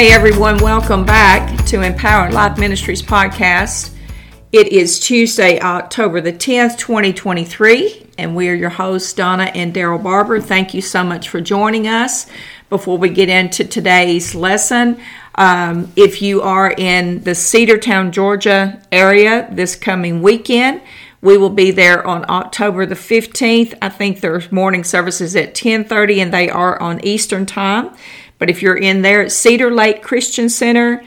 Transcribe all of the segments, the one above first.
Hey everyone, welcome back to Empowered Life Ministries podcast. It is Tuesday, October the 10th, 2023, and we are your hosts, Donna and Daryl Barber. Thank you so much for joining us. Before we get into today's lesson, um, if you are in the Cedartown, Georgia area this coming weekend, we will be there on October the 15th. I think there's morning services at 10:30 and they are on Eastern Time. But if you're in there at Cedar Lake Christian Center,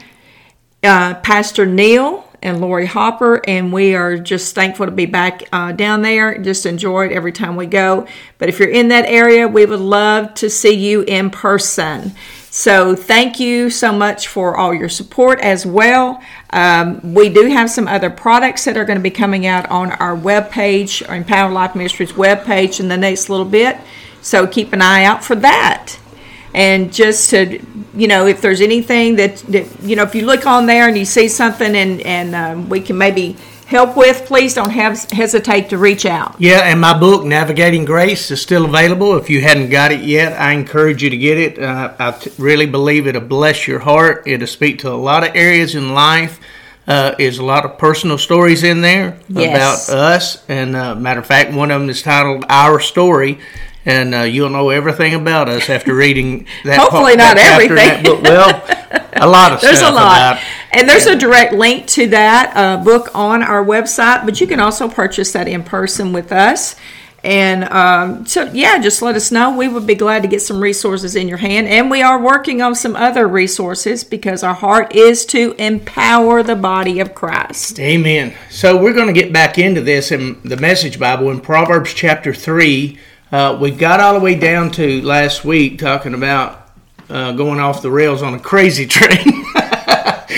uh, Pastor Neil and Lori Hopper, and we are just thankful to be back uh, down there. Just enjoy it every time we go. But if you're in that area, we would love to see you in person. So thank you so much for all your support as well. Um, we do have some other products that are going to be coming out on our webpage, our Empower Life Ministries webpage in the next little bit. So keep an eye out for that and just to you know if there's anything that, that you know if you look on there and you see something and and um, we can maybe help with please don't have, hesitate to reach out. Yeah and my book navigating grace is still available. If you hadn't got it yet i encourage you to get it. Uh, I t- really believe it'll bless your heart. It'll speak to a lot of areas in life uh, is a lot of personal stories in there yes. about us and uh, matter of fact one of them is titled our story and uh, you'll know everything about us after reading that. Hopefully, not everything. Book. Well, a lot of there's a lot, and there's a direct link to that uh, book on our website. But you can also purchase that in person with us. And um, so, yeah, just let us know. We would be glad to get some resources in your hand. And we are working on some other resources because our heart is to empower the body of Christ. Amen. So, we're going to get back into this in the Message Bible in Proverbs chapter 3 uh, we got all the way down to last week talking about uh, going off the rails on a crazy train.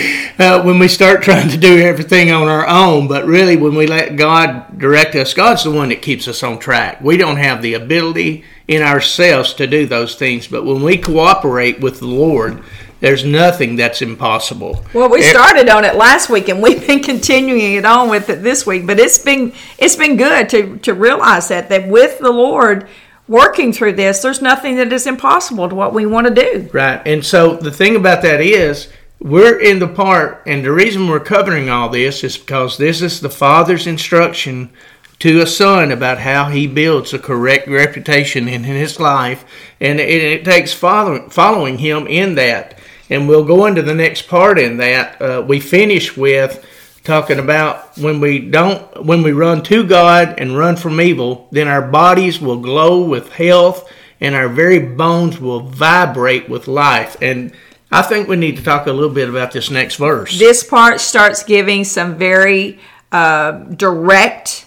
uh, when we start trying to do everything on our own, but really when we let God direct us, God's the one that keeps us on track. We don't have the ability in ourselves to do those things, but when we cooperate with the Lord, there's nothing that's impossible. Well, we started on it last week, and we've been continuing it on with it this week. But it's been it's been good to to realize that that with the Lord working through this, there's nothing that is impossible to what we want to do. Right, and so the thing about that is. We're in the part, and the reason we're covering all this is because this is the Father's instruction to a son about how he builds a correct reputation in his life, and it, takes following him in that and we'll go into the next part in that. Uh, we finish with talking about when we don't, when we run to God and run from evil, then our bodies will glow with health and our very bones will vibrate with life. And I think we need to talk a little bit about this next verse. This part starts giving some very uh, direct,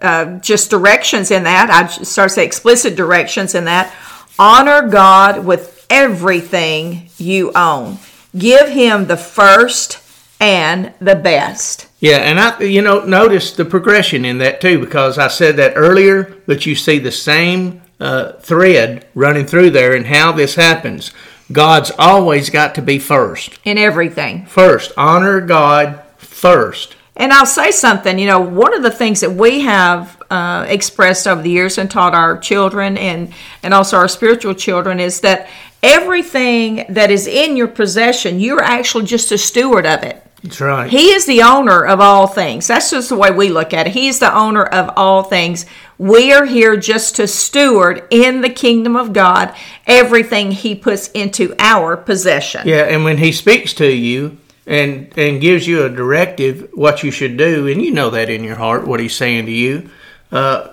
uh, just directions in that. I start to say explicit directions in that. Honor God with everything you own. Give him the first and the best. Yeah, and I, you know, notice the progression in that too, because I said that earlier, but you see the same uh, thread running through there and how this happens. God's always got to be first. In everything. First. Honor God first. And I'll say something, you know, one of the things that we have uh, expressed over the years and taught our children and, and also our spiritual children is that everything that is in your possession, you're actually just a steward of it. That's right. He is the owner of all things. That's just the way we look at it. He's the owner of all things. We are here just to steward in the kingdom of God everything He puts into our possession. Yeah, and when He speaks to you and and gives you a directive what you should do, and you know that in your heart what He's saying to you, uh,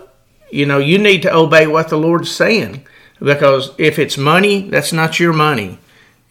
you know you need to obey what the Lord's saying because if it's money, that's not your money.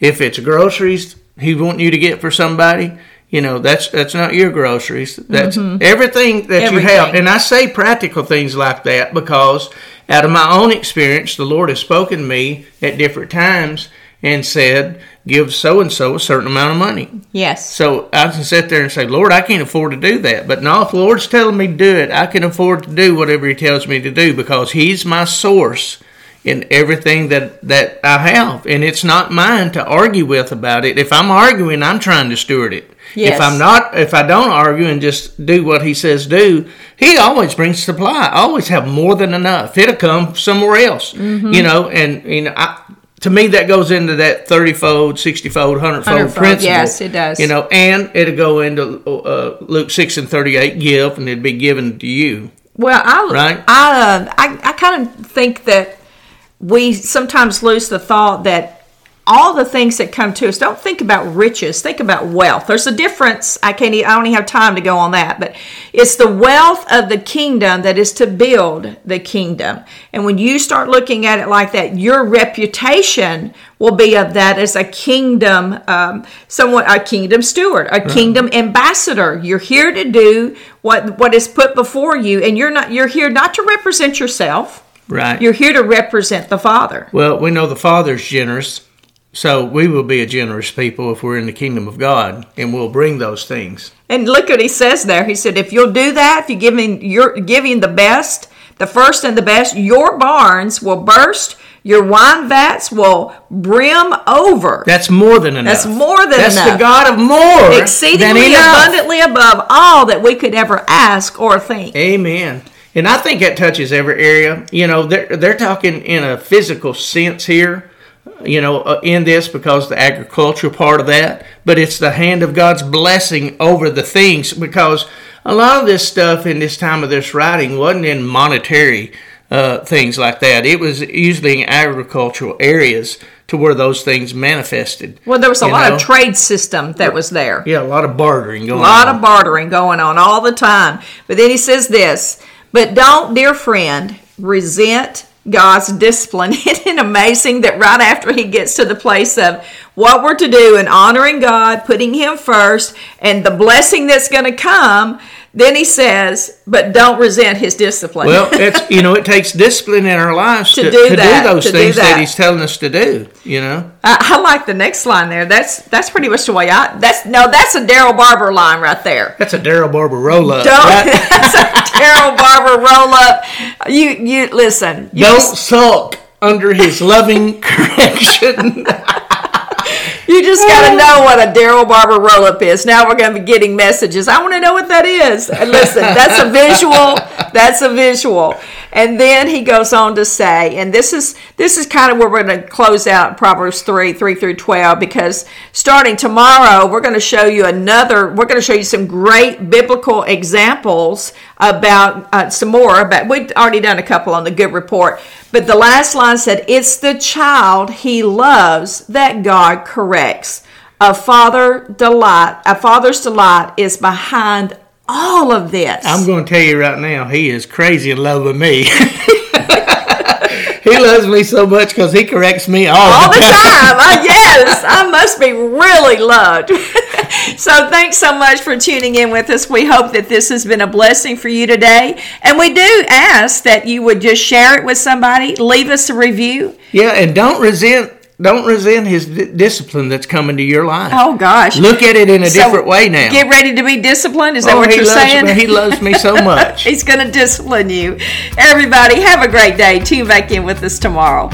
If it's groceries he want you to get for somebody, you know that's that's not your groceries. That's mm-hmm. everything that everything. you have. And I say practical things like that because out of my own experience, the Lord has spoken to me at different times and said, "Give so and so a certain amount of money." Yes. So I can sit there and say, "Lord, I can't afford to do that." But now, if the Lord's telling me to do it, I can afford to do whatever He tells me to do because He's my source in everything that that I have, and it's not mine to argue with about it. If I'm arguing, I'm trying to steward it. Yes. If I'm not, if I don't argue and just do what he says do, he always brings supply. I always have more than enough. It'll come somewhere else, mm-hmm. you know. And you know, I, to me that goes into that 30 fold 60 fold 100 fold principle yes, it does. you know and it'll go into uh, luke 6 and 38 give and it'd be given to you Well, I Right? I, uh, I I kind of think that we sometimes lose the thought that all the things that come to us. Don't think about riches. Think about wealth. There's a difference. I can't i don't even have time to go on that but it's the wealth of the kingdom that is to build the kingdom. And when you start looking at it like that your reputation will be of that as a kingdom um, someone a kingdom steward a kingdom ambassador. You're here to do what what is put before you and you're not you're here not to represent yourself. Right. You're here to represent the father. Well we know the father's generous so we will be a generous people if we're in the kingdom of god and we'll bring those things And look what he says there. He said, if you'll do that, if you give him you're giving the best, the first and the best, your barns will burst, your wine vats will brim over. that's more than enough That's more than that's enough. That's the god of more Exceedingly abundantly above all that we could ever ask or think. Amen. And I think that touches every area. You know, they're they're talking in a physical sense here. You know, uh, in this because the agricultural part of that, but it's the hand of God's blessing over the things because a lot of this stuff in this time of this writing wasn't in monetary uh, things like that. It was usually in agricultural areas to where those things manifested. Well, there was a lot know? of trade system that was there. Yeah, a lot of bartering going on. A lot on. of bartering going on all the time. But then he says this, but don't, dear friend, resent God's discipline. Isn't it amazing that right after he gets to the place of what we're to do and honoring God, putting him first, and the blessing that's going to come, then he says, but don't resent his discipline. Well, it's you know it takes discipline in our lives To to, do to that, do those to do things that. that. He's telling us to do. You know, I, I like the next line there. That's that's pretty much the way I. That's no, that's a Daryl Barber line right there. that's a Daryl Barber roll up. Don't. Right? that's a Daryl Barber roll up. You you listen. You Don't just, sulk under his loving correction. You just got to oh. know what a Daryl Barber roll up is. Now we're going to be getting messages. I want to know what that is. And listen, that's a visual. That's a visual. And then he goes on to say, and this is this is kind of where we're going to close out Proverbs three three through twelve because starting tomorrow we're going to show you another. We're going to show you some great biblical examples about uh, some more but We've already done a couple on the Good Report, but the last line said, "It's the child he loves that God corrects." A father delight, a father's delight is behind all of this. I'm going to tell you right now, he is crazy in love with me. he loves me so much because he corrects me all, all the the time. Uh, yes, I must be really loved. so thanks so much for tuning in with us. We hope that this has been a blessing for you today. And we do ask that you would just share it with somebody, leave us a review. Yeah, and don't resent don't resent his di- discipline that's coming to your life. Oh gosh. Look at it in a So, different way now. Get ready to be disciplined. Is that Oh, what you're saying? Me, he loves me so much. He's going to discipline you. Everybody, have a great day. Tune back in with us tomorrow.